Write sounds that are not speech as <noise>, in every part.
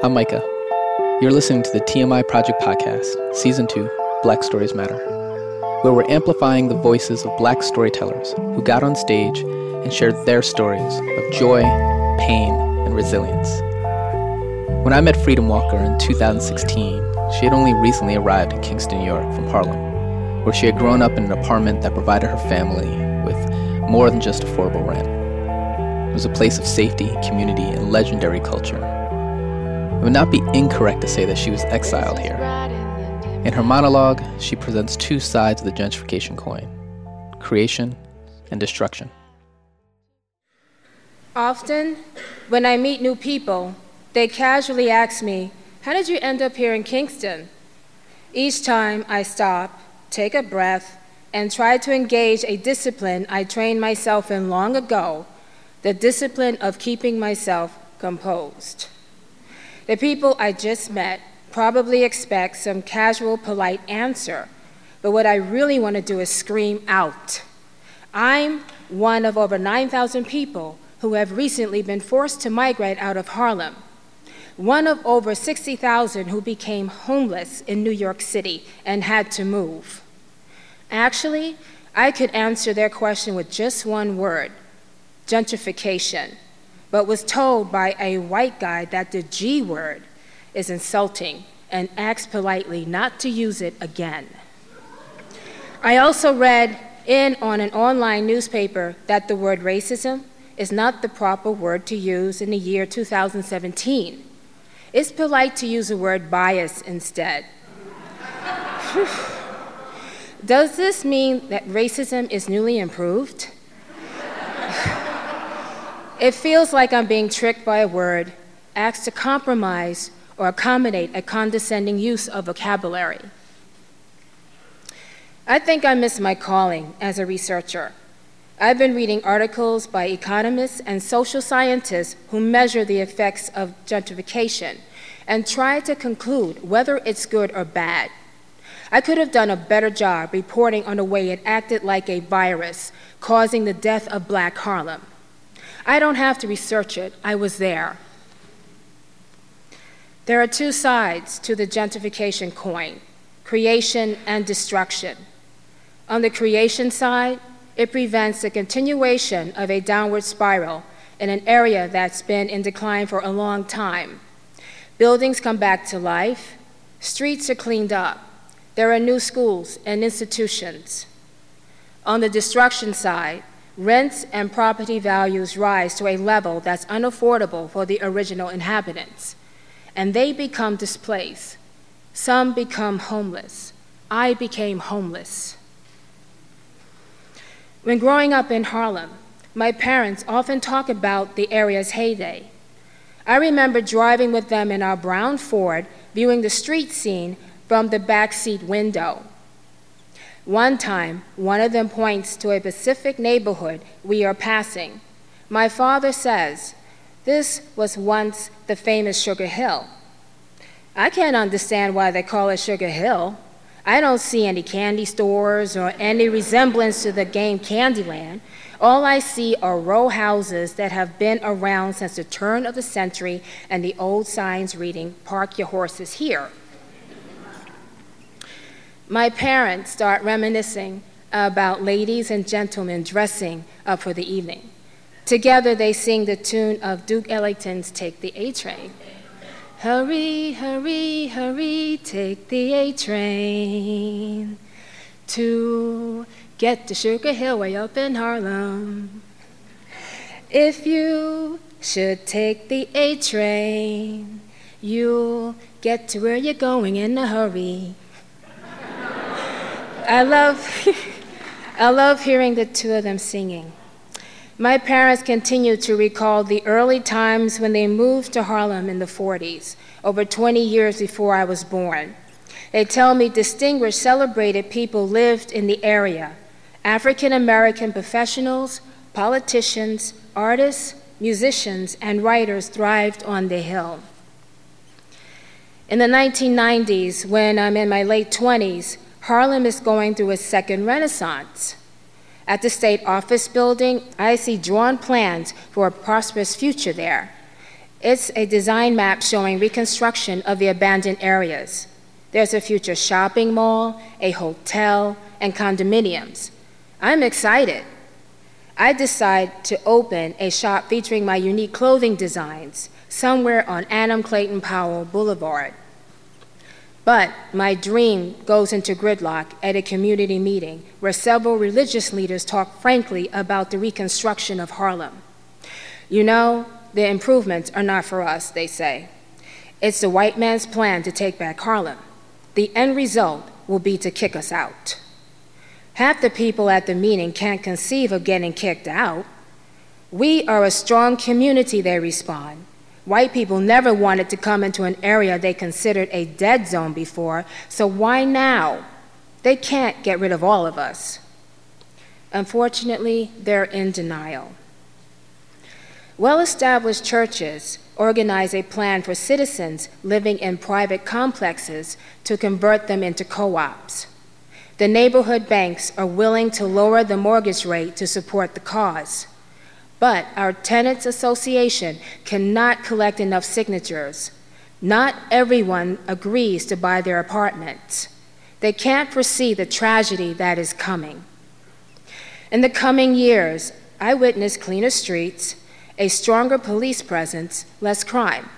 I'm Micah. You're listening to the TMI Project Podcast, Season 2 Black Stories Matter, where we're amplifying the voices of black storytellers who got on stage and shared their stories of joy, pain, and resilience. When I met Freedom Walker in 2016, she had only recently arrived in Kingston, New York from Harlem, where she had grown up in an apartment that provided her family with more than just affordable rent. It was a place of safety, community, and legendary culture it would not be incorrect to say that she was exiled here. In her monologue, she presents two sides of the gentrification coin creation and destruction. Often, when I meet new people, they casually ask me, How did you end up here in Kingston? Each time I stop, take a breath, and try to engage a discipline I trained myself in long ago the discipline of keeping myself composed. The people I just met probably expect some casual, polite answer, but what I really want to do is scream out. I'm one of over 9,000 people who have recently been forced to migrate out of Harlem. One of over 60,000 who became homeless in New York City and had to move. Actually, I could answer their question with just one word gentrification but was told by a white guy that the G word is insulting and asked politely not to use it again. I also read in on an online newspaper that the word racism is not the proper word to use in the year 2017. It's polite to use the word bias instead. <laughs> Does this mean that racism is newly improved? It feels like I'm being tricked by a word, asked to compromise or accommodate a condescending use of vocabulary. I think I miss my calling as a researcher. I've been reading articles by economists and social scientists who measure the effects of gentrification and try to conclude whether it's good or bad. I could have done a better job reporting on the way it acted like a virus, causing the death of black Harlem. I don't have to research it, I was there. There are two sides to the gentrification coin creation and destruction. On the creation side, it prevents the continuation of a downward spiral in an area that's been in decline for a long time. Buildings come back to life, streets are cleaned up, there are new schools and institutions. On the destruction side, rents and property values rise to a level that's unaffordable for the original inhabitants, and they become displaced. Some become homeless. I became homeless. When growing up in Harlem, my parents often talk about the area's heyday. I remember driving with them in our brown Ford, viewing the street scene from the back seat window. One time, one of them points to a specific neighborhood we are passing. My father says, This was once the famous Sugar Hill. I can't understand why they call it Sugar Hill. I don't see any candy stores or any resemblance to the game Candyland. All I see are row houses that have been around since the turn of the century and the old signs reading, Park your horses here my parents start reminiscing about ladies and gentlemen dressing up for the evening. Together they sing the tune of Duke Ellington's Take the A Train. Hurry, hurry, hurry, take the A train to get to Sugar Hill way up in Harlem. If you should take the A train, you'll get to where you're going in a hurry. I love, <laughs> I love hearing the two of them singing. My parents continue to recall the early times when they moved to Harlem in the 40s, over 20 years before I was born. They tell me distinguished, celebrated people lived in the area African American professionals, politicians, artists, musicians, and writers thrived on the Hill. In the 1990s, when I'm in my late 20s, Harlem is going through a second renaissance. At the state office building, I see drawn plans for a prosperous future there. It's a design map showing reconstruction of the abandoned areas. There's a future shopping mall, a hotel, and condominiums. I'm excited. I decide to open a shop featuring my unique clothing designs somewhere on Adam Clayton Powell Boulevard. But my dream goes into gridlock at a community meeting where several religious leaders talk frankly about the reconstruction of Harlem. You know, the improvements are not for us, they say. It's the white man's plan to take back Harlem. The end result will be to kick us out. Half the people at the meeting can't conceive of getting kicked out. We are a strong community, they respond. White people never wanted to come into an area they considered a dead zone before, so why now? They can't get rid of all of us. Unfortunately, they're in denial. Well established churches organize a plan for citizens living in private complexes to convert them into co ops. The neighborhood banks are willing to lower the mortgage rate to support the cause. But our tenants association cannot collect enough signatures. Not everyone agrees to buy their apartments. They can't foresee the tragedy that is coming. In the coming years, I witness cleaner streets, a stronger police presence, less crime.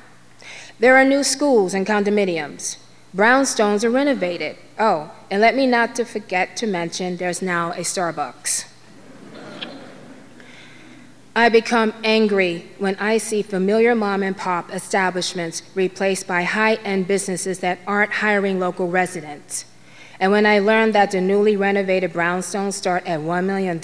There are new schools and condominiums. Brownstones are renovated. Oh, and let me not to forget to mention there's now a Starbucks. I become angry when I see familiar mom and pop establishments replaced by high end businesses that aren't hiring local residents. And when I learn that the newly renovated brownstones start at $1 million,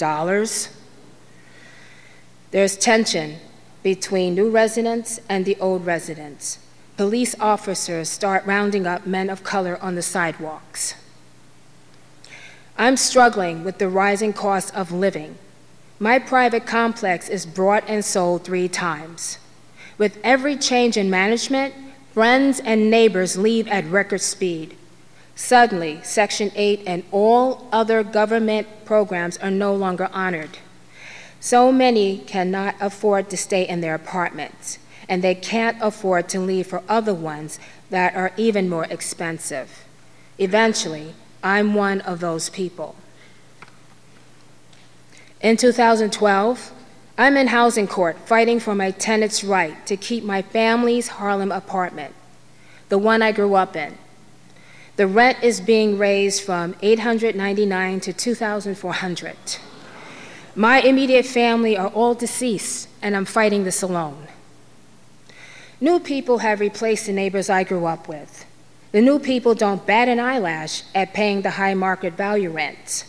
there's tension between new residents and the old residents police officers start rounding up men of color on the sidewalks. I'm struggling with the rising cost of living. My private complex is bought and sold three times. With every change in management, friends and neighbors leave at record speed. Suddenly, Section 8 and all other government programs are no longer honored. So many cannot afford to stay in their apartments and they can't afford to leave for other ones that are even more expensive. Eventually, I'm one of those people. In 2012, I'm in housing court fighting for my tenant's right to keep my family's Harlem apartment, the one I grew up in. The rent is being raised from 899 to 2400. My immediate family are all deceased and I'm fighting this alone. New people have replaced the neighbors I grew up with. The new people don't bat an eyelash at paying the high market value rents.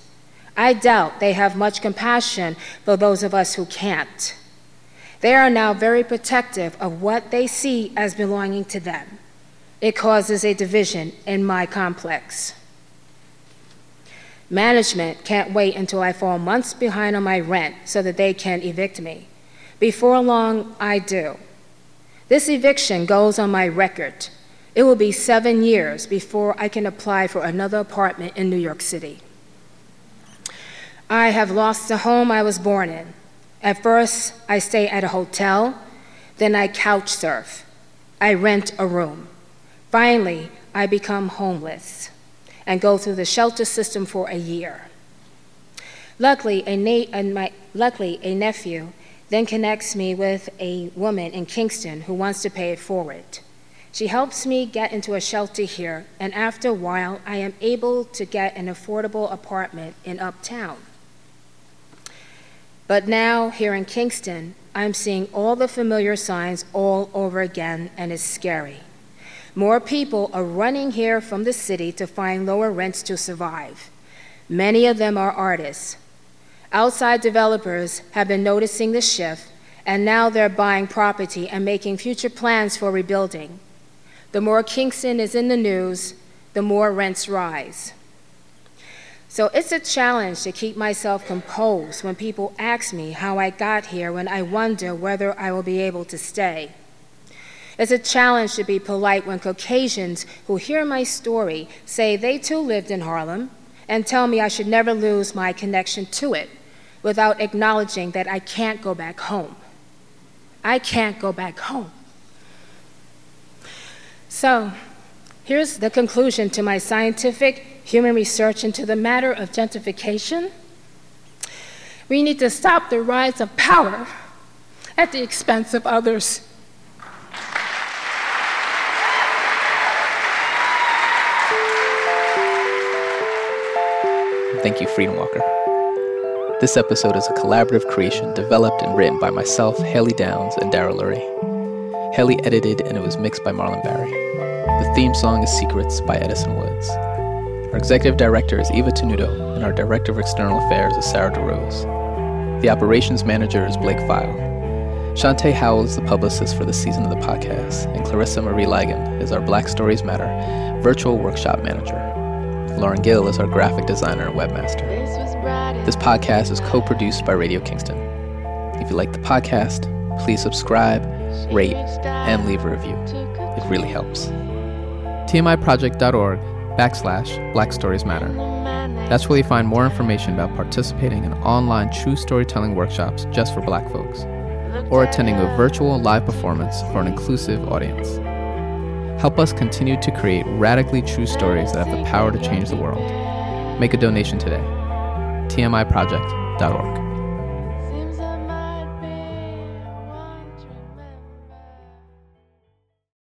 I doubt they have much compassion for those of us who can't. They are now very protective of what they see as belonging to them. It causes a division in my complex. Management can't wait until I fall months behind on my rent so that they can evict me. Before long, I do. This eviction goes on my record. It will be seven years before I can apply for another apartment in New York City. I have lost the home I was born in. At first, I stay at a hotel, then I couch surf. I rent a room. Finally, I become homeless and go through the shelter system for a year. Luckily, a, my, luckily, a nephew then connects me with a woman in Kingston who wants to pay it forward. She helps me get into a shelter here, and after a while, I am able to get an affordable apartment in Uptown. But now, here in Kingston, I'm seeing all the familiar signs all over again, and it's scary. More people are running here from the city to find lower rents to survive. Many of them are artists, Outside developers have been noticing the shift, and now they're buying property and making future plans for rebuilding. The more Kingston is in the news, the more rents rise. So it's a challenge to keep myself composed when people ask me how I got here when I wonder whether I will be able to stay. It's a challenge to be polite when Caucasians who hear my story say they too lived in Harlem and tell me I should never lose my connection to it without acknowledging that I can't go back home. I can't go back home. So, here's the conclusion to my scientific human research into the matter of gentrification. We need to stop the rise of power at the expense of others. Thank you, Freedom Walker. This episode is a collaborative creation developed and written by myself, Haley Downs, and Daryl Lurie. Haley edited and it was mixed by Marlon Barry. The theme song is Secrets by Edison Woods. Our executive director is Eva Tenuto, and our director of external affairs is Sarah DeRose. The operations manager is Blake File. Shantae Howell is the publicist for the season of the podcast, and Clarissa Marie Ligon is our Black Stories Matter virtual workshop manager. Lauren Gill is our graphic designer and webmaster. This podcast is co produced by Radio Kingston. If you like the podcast, please subscribe, rate, and leave a review. It really helps. TMIproject.org backslash Black Stories Matter. That's where you find more information about participating in online true storytelling workshops just for black folks, or attending a virtual live performance for an inclusive audience. Help us continue to create radically true stories that have the power to change the world. Make a donation today. TMIproject.org.